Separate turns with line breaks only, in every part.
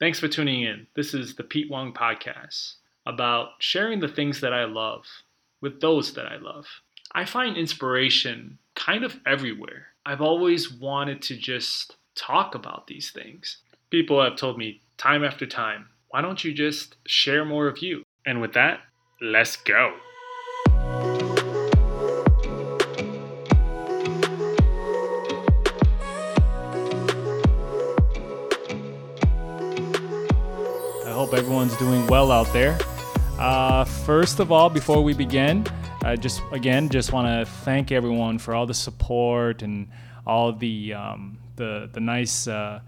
Thanks for tuning in. This is the Pete Wong Podcast about sharing the things that I love with those that I love. I find inspiration kind of everywhere. I've always wanted to just talk about these things. People have told me time after time, why don't you just share more of you? And with that, let's go. Hope everyone's doing well out there. Uh, first of all, before we begin, I just again just want to thank everyone for all the support and all the um, the the nice uh,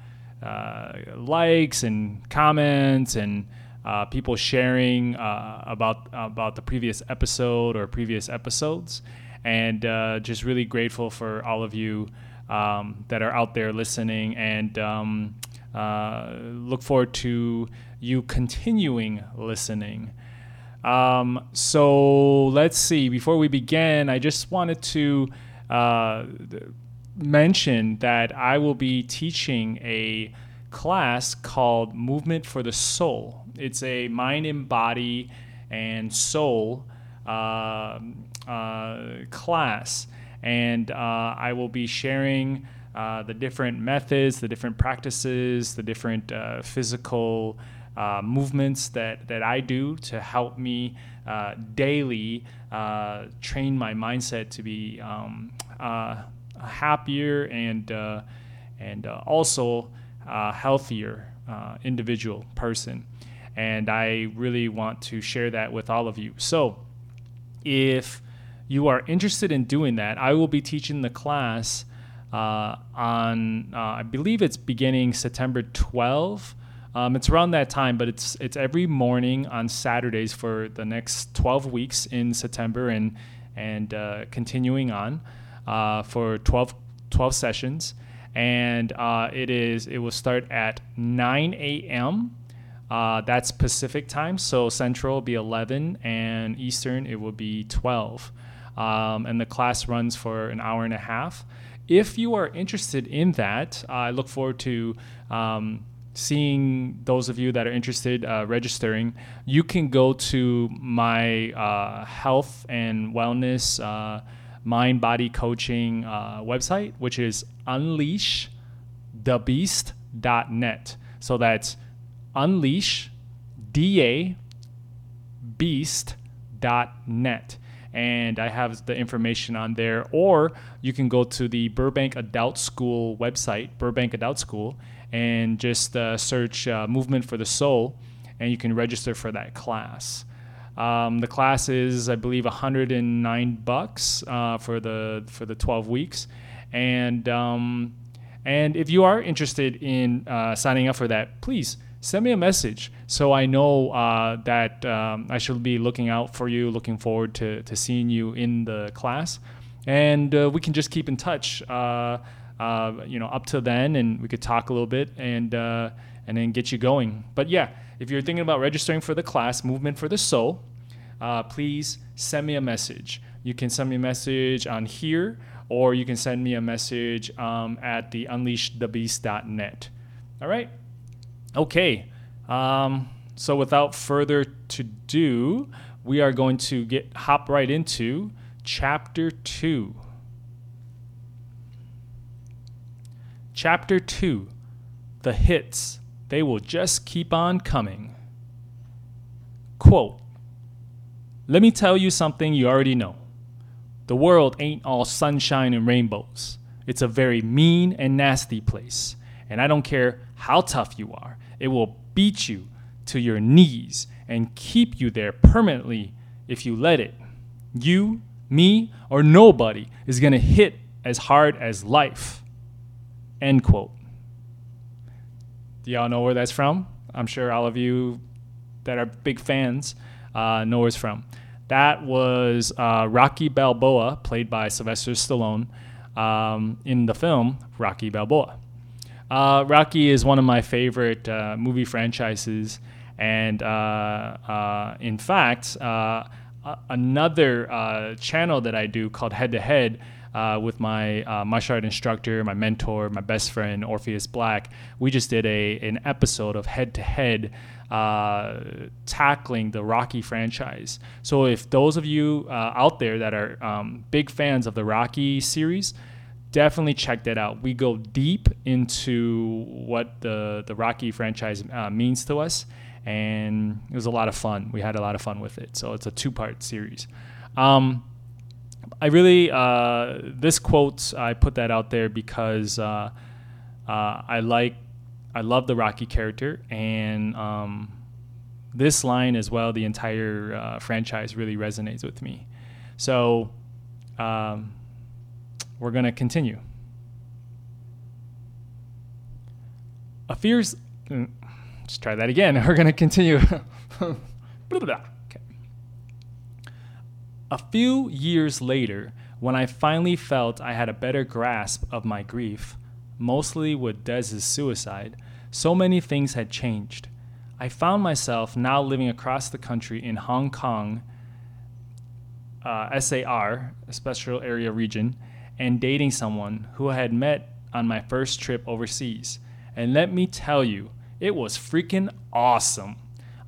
uh, likes and comments and uh, people sharing uh, about about the previous episode or previous episodes, and uh, just really grateful for all of you um, that are out there listening and. Um, uh, look forward to you continuing listening. Um, so let's see. Before we begin, I just wanted to uh, mention that I will be teaching a class called Movement for the Soul. It's a mind and body and soul uh, uh, class, and uh, I will be sharing. Uh, the different methods, the different practices, the different uh, physical uh, movements that, that I do to help me uh, daily uh, train my mindset to be um, a happier and, and also healthier individual person. And I really want to share that with all of you. So if you are interested in doing that, I will be teaching the class uh, on uh, I believe it's beginning September 12. Um, it's around that time, but it's it's every morning on Saturdays for the next 12 weeks in September and and uh, continuing on uh, for 12 12 sessions. And uh, it is it will start at 9 a.m. Uh, that's Pacific time, so Central will be 11, and Eastern it will be 12. Um, and the class runs for an hour and a half if you are interested in that, I look forward to um, seeing those of you that are interested uh, registering. You can go to my uh, health and wellness uh, mind body coaching uh, website, which is unleashthebeast.net. So that's unleash, D-A, beast.net and I have the information on there. Or you can go to the Burbank Adult School website, Burbank Adult School, and just uh, search uh, Movement for the Soul, and you can register for that class. Um, the class is, I believe, 109 bucks uh, for the for the 12 weeks, and um, and if you are interested in uh, signing up for that, please send me a message so I know uh, that um, I should be looking out for you, looking forward to, to seeing you in the class. And uh, we can just keep in touch, uh, uh you know, up to then, and we could talk a little bit and, uh, and then get you going. But yeah, if you're thinking about registering for the class, Movement for the Soul, uh, please send me a message. You can send me a message on here, or you can send me a message um, at the unleashthebeast.net. All right? Okay, um, so without further to do, we are going to get hop right into chapter two. Chapter two, the hits. They will just keep on coming. Quote Let me tell you something you already know. The world ain't all sunshine and rainbows. It's a very mean and nasty place. And I don't care how tough you are. It will beat you to your knees and keep you there permanently if you let it. You, me, or nobody is going to hit as hard as life. End quote. Do y'all know where that's from? I'm sure all of you that are big fans uh, know where it's from. That was uh, Rocky Balboa, played by Sylvester Stallone, um, in the film Rocky Balboa. Uh, Rocky is one of my favorite uh, movie franchises, and uh, uh in fact, uh, another uh, channel that I do called Head to Head, with my martial art instructor, my mentor, my best friend Orpheus Black. We just did a an episode of head to head. tackling the Rocky franchise. So, if those of you out there that are um, big fans of the Rocky series, definitely check that out. We go deep into what the the Rocky franchise uh, means to us, and it was a lot of fun. We had a lot of fun with it. So it's a two part series. Um, I really uh, this quote I put that out there because uh, uh, I like I love the Rocky character and um, this line as well. The entire uh, franchise really resonates with me. So um, we're gonna continue. A fierce. Mm, let's try that again. We're gonna continue. A few years later, when I finally felt I had a better grasp of my grief, mostly with Dez's suicide, so many things had changed. I found myself now living across the country in Hong Kong, uh, SAR, a special area region, and dating someone who I had met on my first trip overseas. And let me tell you, it was freaking awesome.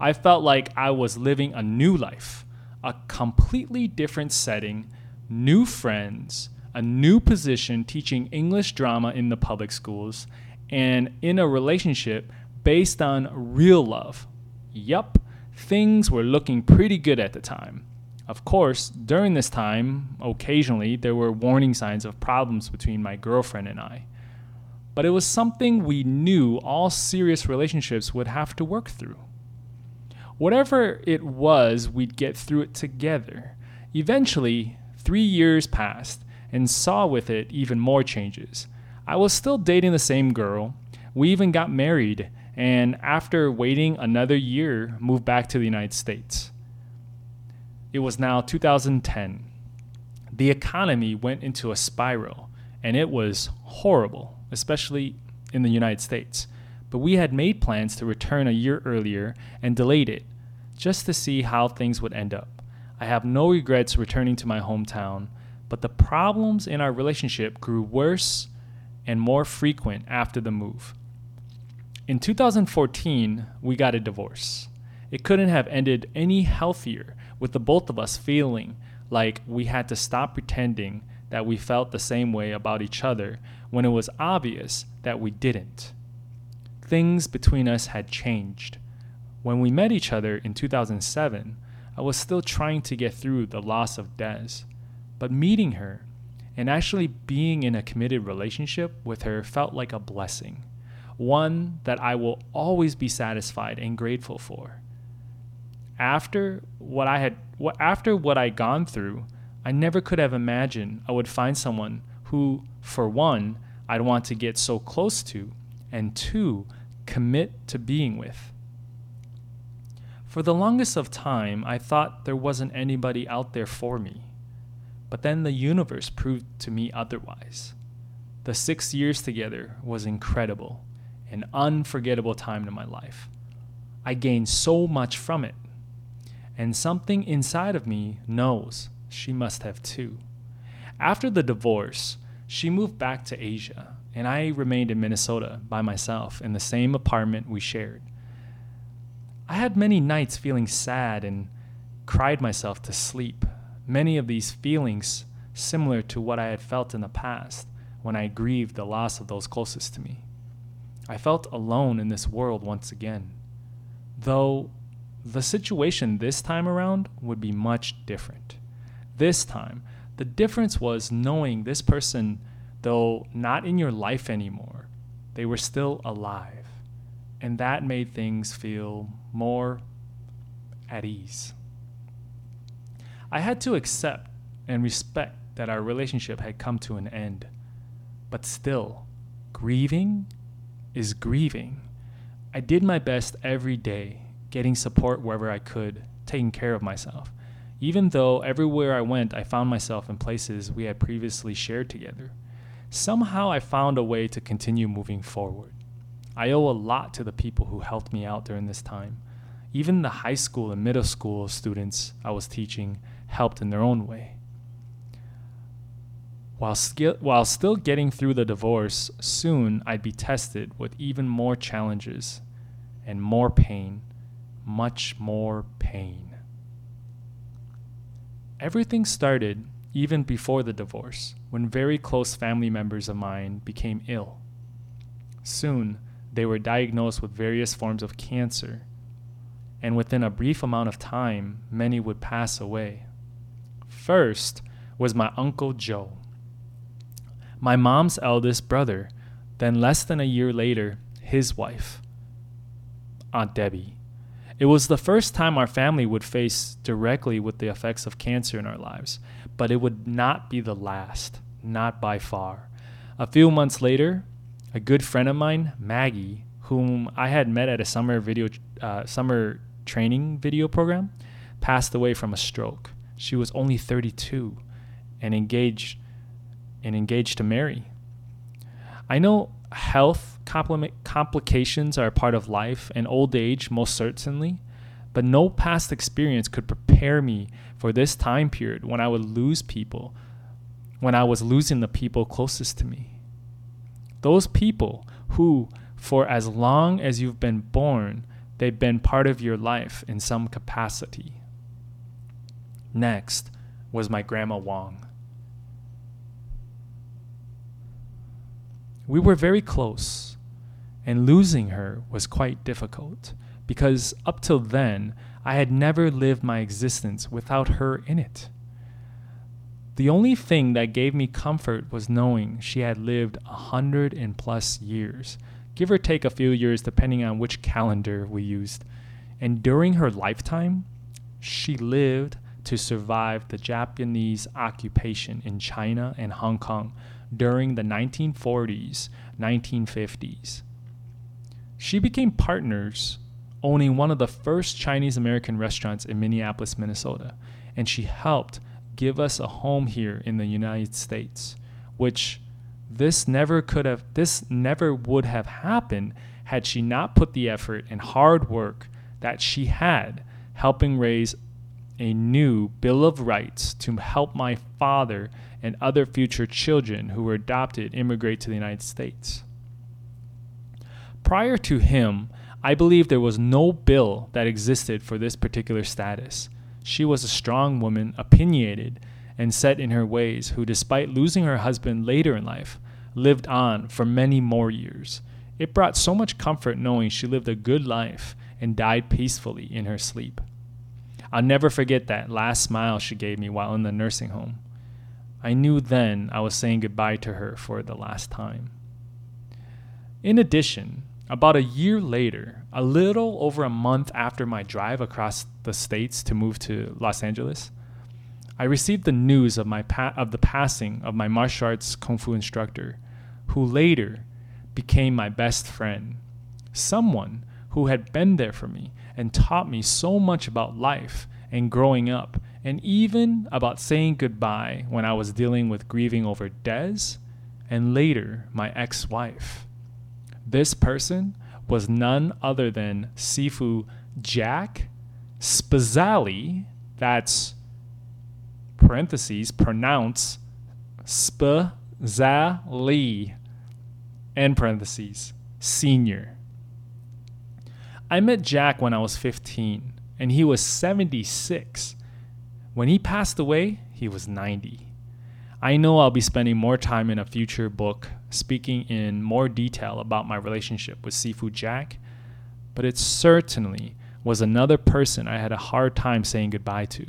I felt like I was living a new life a completely different setting, new friends, a new position teaching English drama in the public schools, and in a relationship based on real love. Yup, things were looking pretty good at the time. Of course, during this time, occasionally there were warning signs of problems between my girlfriend and I. But it was something we knew all serious relationships would have to work through. Whatever it was, we'd get through it together. Eventually, three years passed and saw with it even more changes. I was still dating the same girl. We even got married, and after waiting another year, moved back to the United States. It was now 2010. The economy went into a spiral, and it was horrible, especially in the United States but we had made plans to return a year earlier and delayed it, just to see how things would end up. I have no regrets returning to my hometown, but the problems in our relationship grew worse and more frequent after the move. In 2014, we got a divorce. It couldn't have ended any healthier, with the both of us feeling like we had to stop pretending that we felt the same way about each other when it was obvious that we didn't things between us had changed. When we met each other in 2007, I was still trying to get through the loss of Des. But meeting her and actually being in a committed relationship with her felt like a blessing, one that I will always be satisfied and grateful for. After what I had after what I'd gone through, I never could have imagined I would find someone who, for one, I'd want to get so close to and two, commit to being with. For the longest of time, I thought there wasn't anybody out there for me. But then the universe proved to me otherwise. The six years together was incredible, an unforgettable time in my life. I gained so much from it. And something inside of me knows she must have too. After the divorce, she moved back to Asia and I remained in Minnesota by myself in the same apartment we shared. I had many nights feeling sad and cried myself to sleep, many of these feelings similar to what I had felt in the past when I grieved the loss of those closest to me. I felt alone in this world once again, though the situation this time around would be much different. This time, the difference was knowing this person though not in your life anymore, they were still alive. And that made things feel more at ease. I had to accept and respect that our relationship had come to an end. But still, grieving is grieving. I did my best every day, getting support wherever I could, taking care of myself. Even though everywhere I went, I found myself in places we had previously shared together somehow I found a way to continue moving forward. I owe a lot to the people who helped me out during this time. Even the high school and middle school students I was teaching helped in their own way. While, ski- while still getting through the divorce, soon I'd be tested with even more challenges and more pain, much more pain. Everything started even before the divorce, when very close family members of mine became ill. Soon, they were diagnosed with various forms of cancer, and within a brief amount of time, many would pass away. First was my Uncle Joe, my mom's eldest brother, then less than a year later, his wife, Aunt Debbie. It was the first time our family would face directly with the effects of cancer in our lives, but it would not be the last, not by far. A few months later, a good friend of mine, Maggie, whom I had met at a summer video uh, summer training video program, passed away from a stroke. She was only 32 and engaged and engaged to marry. I know health complications are a part of life and old age most certainly, but no past experience could prepare me for this time period when I would lose people, when I was losing the people closest to me. Those people who, for as long as you've been born, they've been part of your life in some capacity. Next was my grandma Wong. We were very close, and losing her was quite difficult because up till then I had never lived my existence without her in it. The only thing that gave me comfort was knowing she had lived a hundred and plus years, give or take a few years depending on which calendar we used. And during her lifetime, she lived to survive the Japanese occupation in China and Hong Kong during the 1940s, 1950s. She became partners owning one of the first Chinese American restaurants in Minneapolis, Minnesota, and she helped give us a home here in the United States, which this never could have this never would have happened had she not put the effort and hard work that she had helping raise a new Bill of Rights to help my father and other future children who were adopted immigrate to the United States. Prior to him, I believe there was no bill that existed for this particular status. She was a strong woman, opinionated, and set in her ways, who, despite losing her husband later in life, lived on for many more years. It brought so much comfort knowing she lived a good life and died peacefully in her sleep. I'll never forget that last smile she gave me while in the nursing home. I knew then I was saying goodbye to her for the last time. In addition, about a year later, a little over a month after my drive across the states to move to Los Angeles, I received the news of my pa- of the passing of my martial arts kung fu instructor, who later became my best friend, someone who had been there for me and taught me so much about life and growing up, and even about saying goodbye when I was dealing with grieving over Des and later my ex-wife. This person was none other than Sifu Jack Spazzali. That's parentheses, pronounce Spazzali, end parentheses, senior. I met Jack when I was 15, and he was 76. When he passed away, he was 90. I know I'll be spending more time in a future book speaking in more detail about my relationship with Sifu Jack, but it certainly was another person I had a hard time saying goodbye to.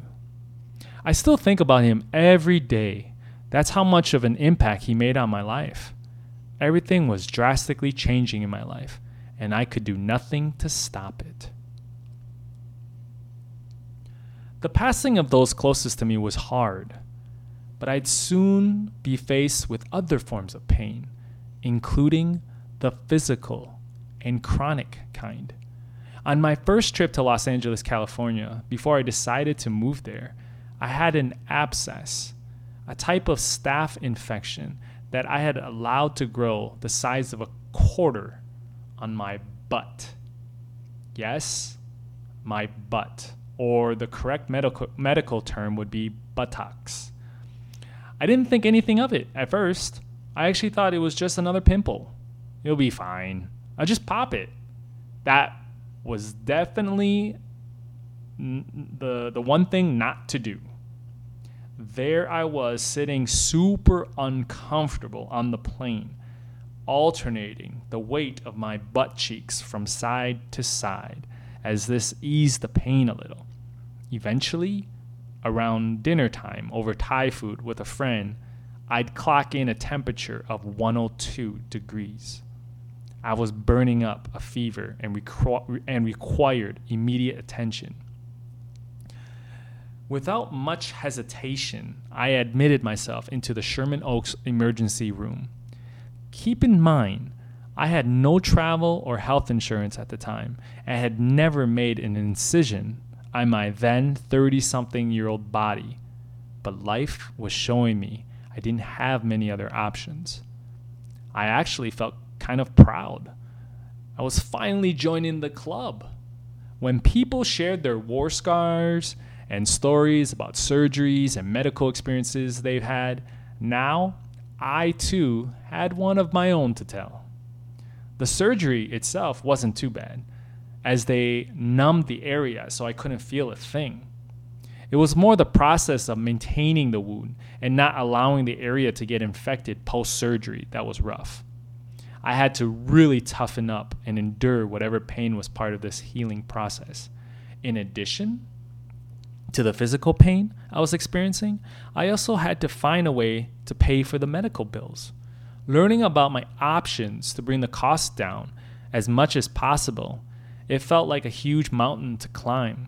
I still think about him every day. That's how much of an impact he made on my life. Everything was drastically changing in my life, and I could do nothing to stop it. The passing of those closest to me was hard but I'd soon be faced with other forms of pain, including the physical and chronic kind. On my first trip to Los Angeles, California, before I decided to move there, I had an abscess, a type of staph infection that I had allowed to grow the size of a quarter on my butt. Yes, my butt, or the correct medical, medical term would be buttocks. I didn't think anything of it at first. I actually thought it was just another pimple. It'll be fine. I'll just pop it. That was definitely the the one thing not to do. There I was sitting super uncomfortable on the plane, alternating the weight of my butt cheeks from side to side as this eased the pain a little. Eventually, around dinner time over Thai food with a friend, I'd clock in a temperature of 102 degrees. I was burning up a fever and, requ- and required immediate attention. Without much hesitation, I admitted myself into the Sherman Oaks emergency room. Keep in mind, I had no travel or health insurance at the time and had never made an incision on my then 30 something year old body. But life was showing me I didn't have many other options. I actually felt kind of proud. I was finally joining the club. When people shared their war scars and stories about surgeries and medical experiences they've had, now I too had one of my own to tell. The surgery itself wasn't too bad, as they numbed the area so I couldn't feel a thing. It was more the process of maintaining the wound and not allowing the area to get infected post surgery that was rough. I had to really toughen up and endure whatever pain was part of this healing process. In addition to the physical pain I was experiencing, I also had to find a way to pay for the medical bills. Learning about my options to bring the cost down as much as possible, it felt like a huge mountain to climb.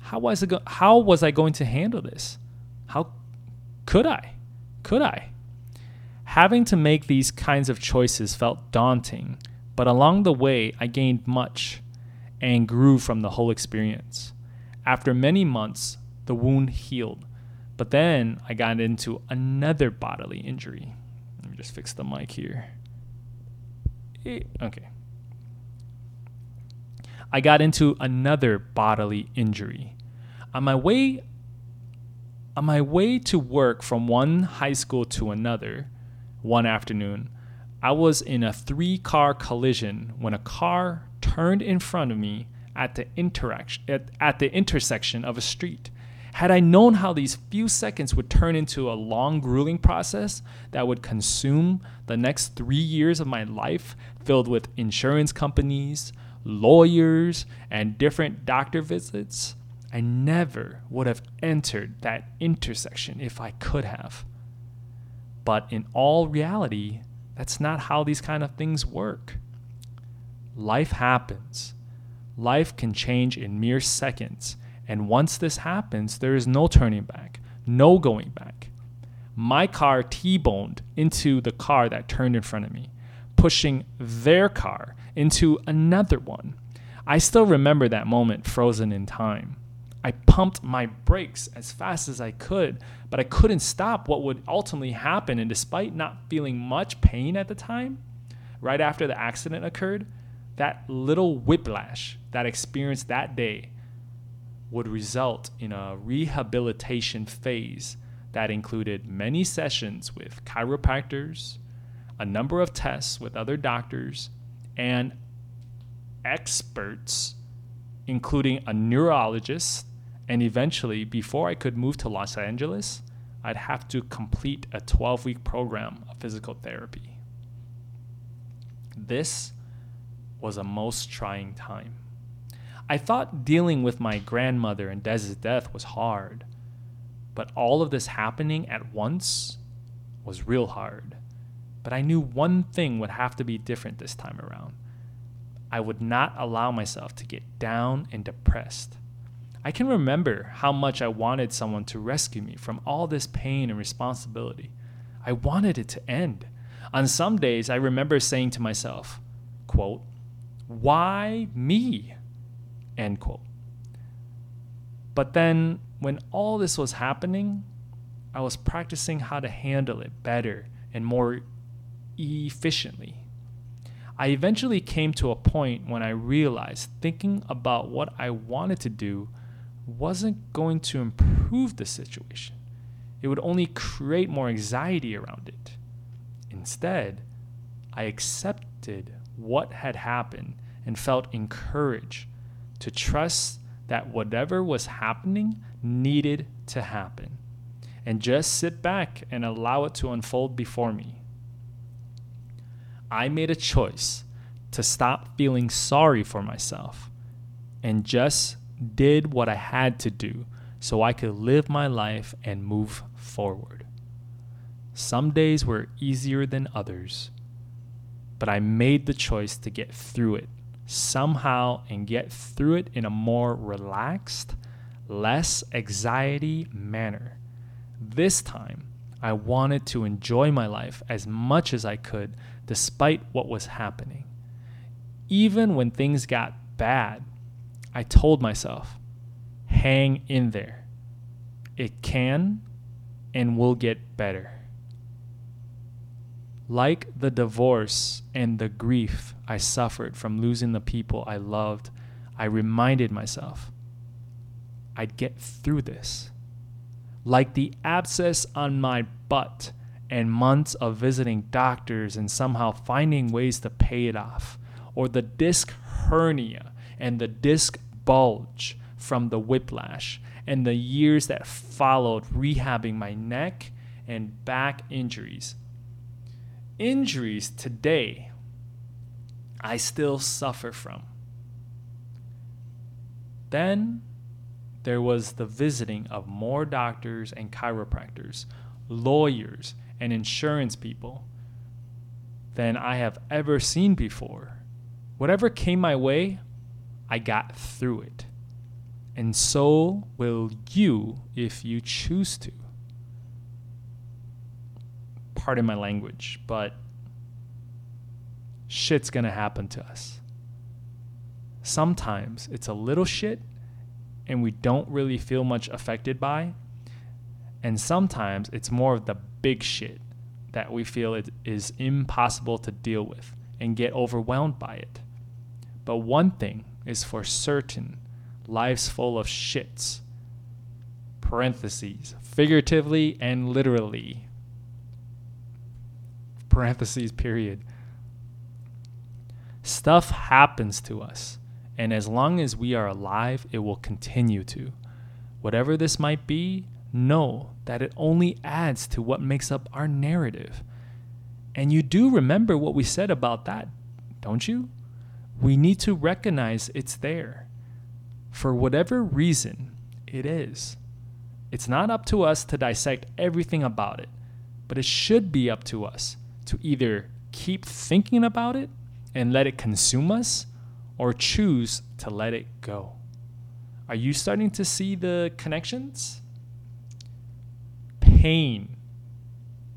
How was, I go- how was I going to handle this? How could I? Could I? Having to make these kinds of choices felt daunting, but along the way, I gained much and grew from the whole experience. After many months, the wound healed, but then I got into another bodily injury. Let me just fix the mic here. Okay. I got into another bodily injury. On my way on my way to work from one high school to another, one afternoon, I was in a three car collision when a car turned in front of me at the, interaction, at, at the intersection of a street. Had I known how these few seconds would turn into a long, grueling process that would consume the next three years of my life, filled with insurance companies, lawyers, and different doctor visits, I never would have entered that intersection if I could have. But in all reality, that's not how these kind of things work. Life happens. Life can change in mere seconds. And once this happens, there is no turning back, no going back. My car T boned into the car that turned in front of me, pushing their car into another one. I still remember that moment frozen in time. I pumped my brakes as fast as I could, but I couldn't stop what would ultimately happen. And despite not feeling much pain at the time, right after the accident occurred, that little whiplash that experienced that day would result in a rehabilitation phase that included many sessions with chiropractors, a number of tests with other doctors, and experts, including a neurologist and eventually, before I could move to Los Angeles, I'd have to complete a 12 week program of physical therapy. This was a most trying time. I thought dealing with my grandmother and Dez's death was hard, but all of this happening at once was real hard. But I knew one thing would have to be different this time around. I would not allow myself to get down and depressed. I can remember how much I wanted someone to rescue me from all this pain and responsibility. I wanted it to end. On some days, I remember saying to myself, quote, why me? End quote. But then, when all this was happening, I was practicing how to handle it better and more efficiently. I eventually came to a point when I realized thinking about what I wanted to do wasn't going to improve the situation. it would only create more anxiety around it. Instead, I accepted what had happened and felt encouraged to trust that whatever was happening needed to happen and just sit back and allow it to unfold before me. I made a choice to stop feeling sorry for myself and just did what I had to do so I could live my life and move forward. Some days were easier than others, but I made the choice to get through it somehow and get through it in a more relaxed, less anxiety manner. This time, I wanted to enjoy my life as much as I could despite what was happening. Even when things got bad, I told myself, hang in there. It can and will get better. Like the divorce and the grief I suffered from losing the people I loved, I reminded myself I'd get through this. Like the abscess on my butt and months of visiting doctors and somehow finding ways to pay it off, or the disc hernia and the disc bulge from the whiplash, and the years that followed rehabbing my neck and back injuries. Injuries today I still suffer from. Then there was the visiting of more doctors and chiropractors, lawyers, and insurance people than I have ever seen before. Whatever came my way, I got through it. And so will you if you choose to. Pardon my language, but shit's gonna happen to us. Sometimes it's a little shit and we don't really feel much affected by. And sometimes it's more of the big shit that we feel it is impossible to deal with and get overwhelmed by it. But one thing is for certain life's full of shits. Parentheses, figuratively and literally. Parentheses, period. Stuff happens to us, and as long as we are alive, it will continue to. Whatever this might be, know that it only adds to what makes up our narrative. And you do remember what we said about that, don't you? we need to recognize it's there. For whatever reason, it is. It's not up to us to dissect everything about it, but it should be up to us to either keep thinking about it and let it consume us or choose to let it go. Are you starting to see the connections? Pain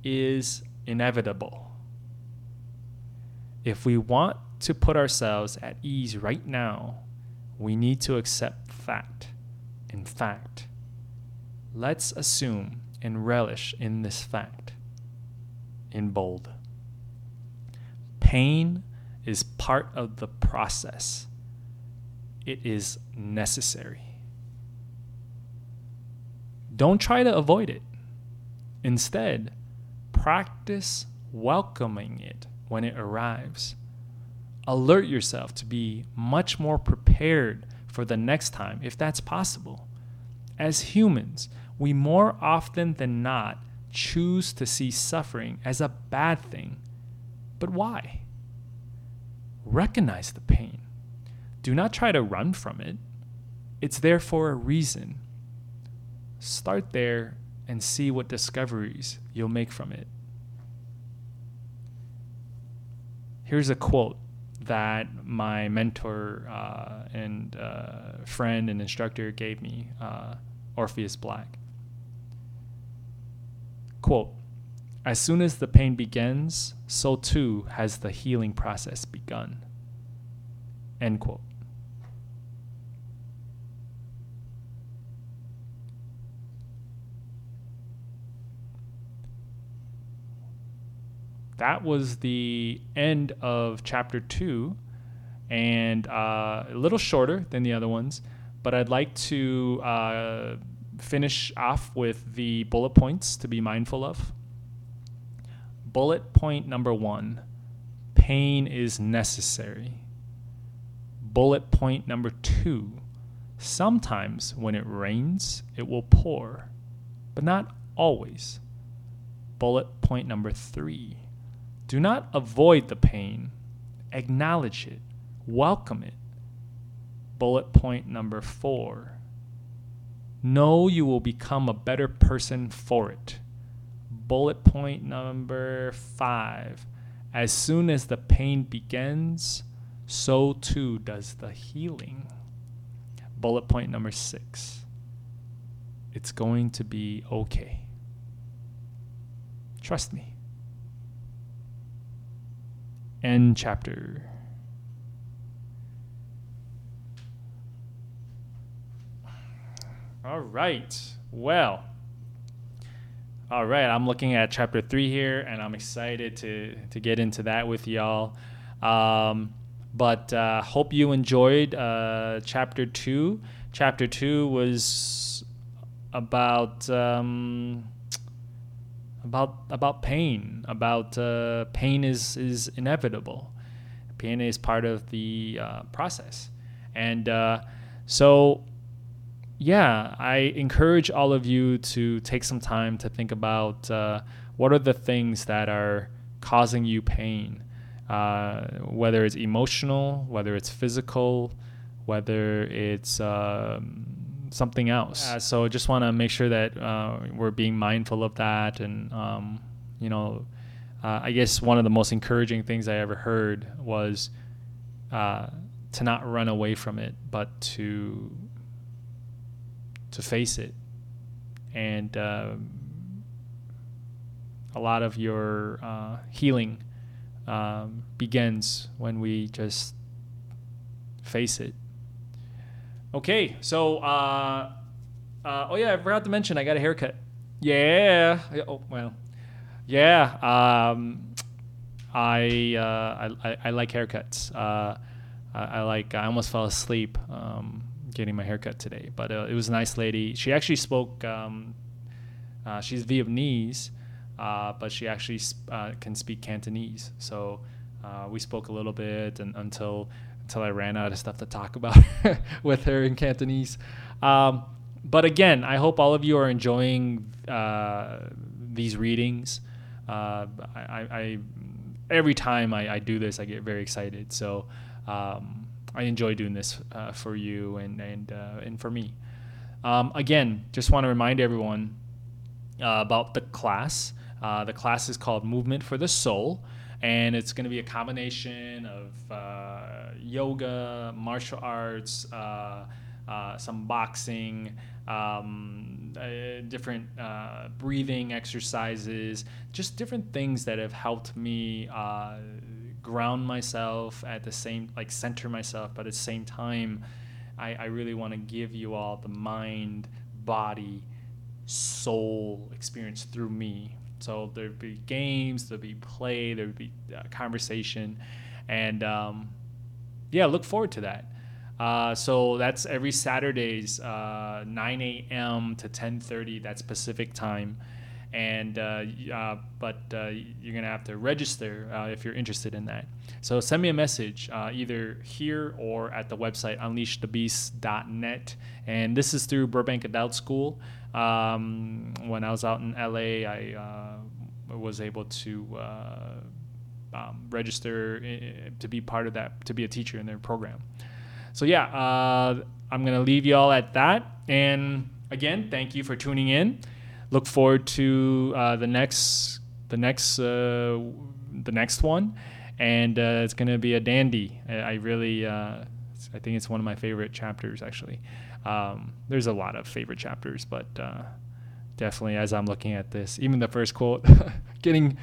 is inevitable. If we want to put ourselves at ease right now, we need to accept fact. In fact, let's assume and relish in this fact. In bold, pain is part of the process, it is necessary. Don't try to avoid it. Instead, practice welcoming it when it arrives alert yourself to be much more prepared for the next time if that's possible. As humans, we more often than not choose to see suffering as a bad thing. But why? Recognize the pain. Do not try to run from it. It's there for a reason. Start there and see what discoveries you'll make from it. Here's a quote that my mentor uh, and uh, friend and instructor gave me, uh, Orpheus Black. Quote, as soon as the pain begins, so too has the healing process begun. End quote. that was the end of chapter two, and uh, a little shorter than the other ones. But I'd like to uh, finish off with the bullet points to be mindful of. Bullet point number one pain is necessary. Bullet point number two sometimes when it rains, it will pour, but not always. Bullet point number three do not avoid the pain, acknowledge it, welcome it. Bullet point number four know you will become a better person for it. Bullet point number five as soon as the pain begins, so too does the healing. Bullet point number six it's going to be okay. Trust me. End chapter. All right. Well, all right. I'm looking at chapter three here, and I'm excited to to get into that with y'all. Um, but uh, hope you enjoyed uh, chapter two. Chapter two was about um, about about pain. About uh, pain is is inevitable. Pain is part of the uh, process, and uh, so yeah, I encourage all of you to take some time to think about uh, what are the things that are causing you pain, uh, whether it's emotional, whether it's physical, whether it's um, something else. Uh, so just want to make sure that uh, we're being mindful of that, and um, you know, uh, I guess one of the most encouraging things I ever heard was uh, to not run away from it, but to to face it. And um, a lot of your uh, healing um, begins when we just face it. Okay, so uh, uh, oh yeah, I forgot to mention I got a haircut. Yeah. Oh well. Yeah. Um, I, uh, I, I like haircuts. Uh, I, I, like. I almost fell asleep. Um, getting my haircut today. But uh, it was a nice lady. She actually spoke. Um, uh, she's Vietnamese, uh, but she actually uh, can speak Cantonese. So uh, we spoke a little bit, and until until I ran out of stuff to talk about with her in Cantonese. Um, but again, I hope all of you are enjoying uh, these readings. I, I, every time I, I, do this, I get very excited. So. Um, I enjoy doing this uh, for you and and uh, and for me. Um, again, just want to remind everyone uh, about the class. Uh, the class is called Movement for the Soul, and it's going to be a combination of uh, yoga, martial arts, uh, some boxing. Um, uh, different uh, breathing exercises, just different things that have helped me uh, ground myself at the same like center myself but at the same time i, I really want to give you all the mind body soul experience through me. So there'd be games there'd be play there'd be uh, conversation and um, yeah look forward to that. Uh, so that's every saturdays uh, 9 a.m to 10.30 that's pacific time and uh, uh, but uh, you're gonna have to register uh, if you're interested in that. So send me a message uh, either here or at the website unleashthebeast.net. And this is through Burbank Adult School. Um, when I was out in LA, I uh, was able to um, register to be part of that, to be a teacher in their program. So yeah, I'm gonna leave you all at that. And again, thank you for tuning in look forward to uh, the next the next uh, the next one, and uh, it's gonna be a dandy. I, I really uh, I think it's one of my favorite chapters actually. Um, there's a lot of favorite chapters, but uh, definitely as I'm looking at this, even the first quote, getting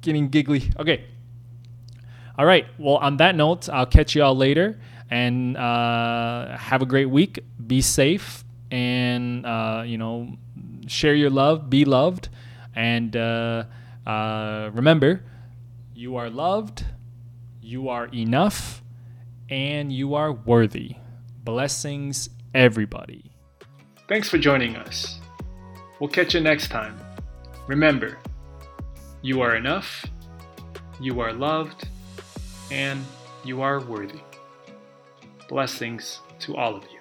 getting giggly. Okay. All right. Well, on that note, I'll catch you all later, and uh, have a great week. Be safe, and you know share your love, be loved, and uh, uh, remember, you are loved, you are enough, and you are worthy. Blessings, everybody. Thanks for joining us. We'll catch you next time. Remember, you are enough, you are loved, and you are worthy. Blessings to all of you.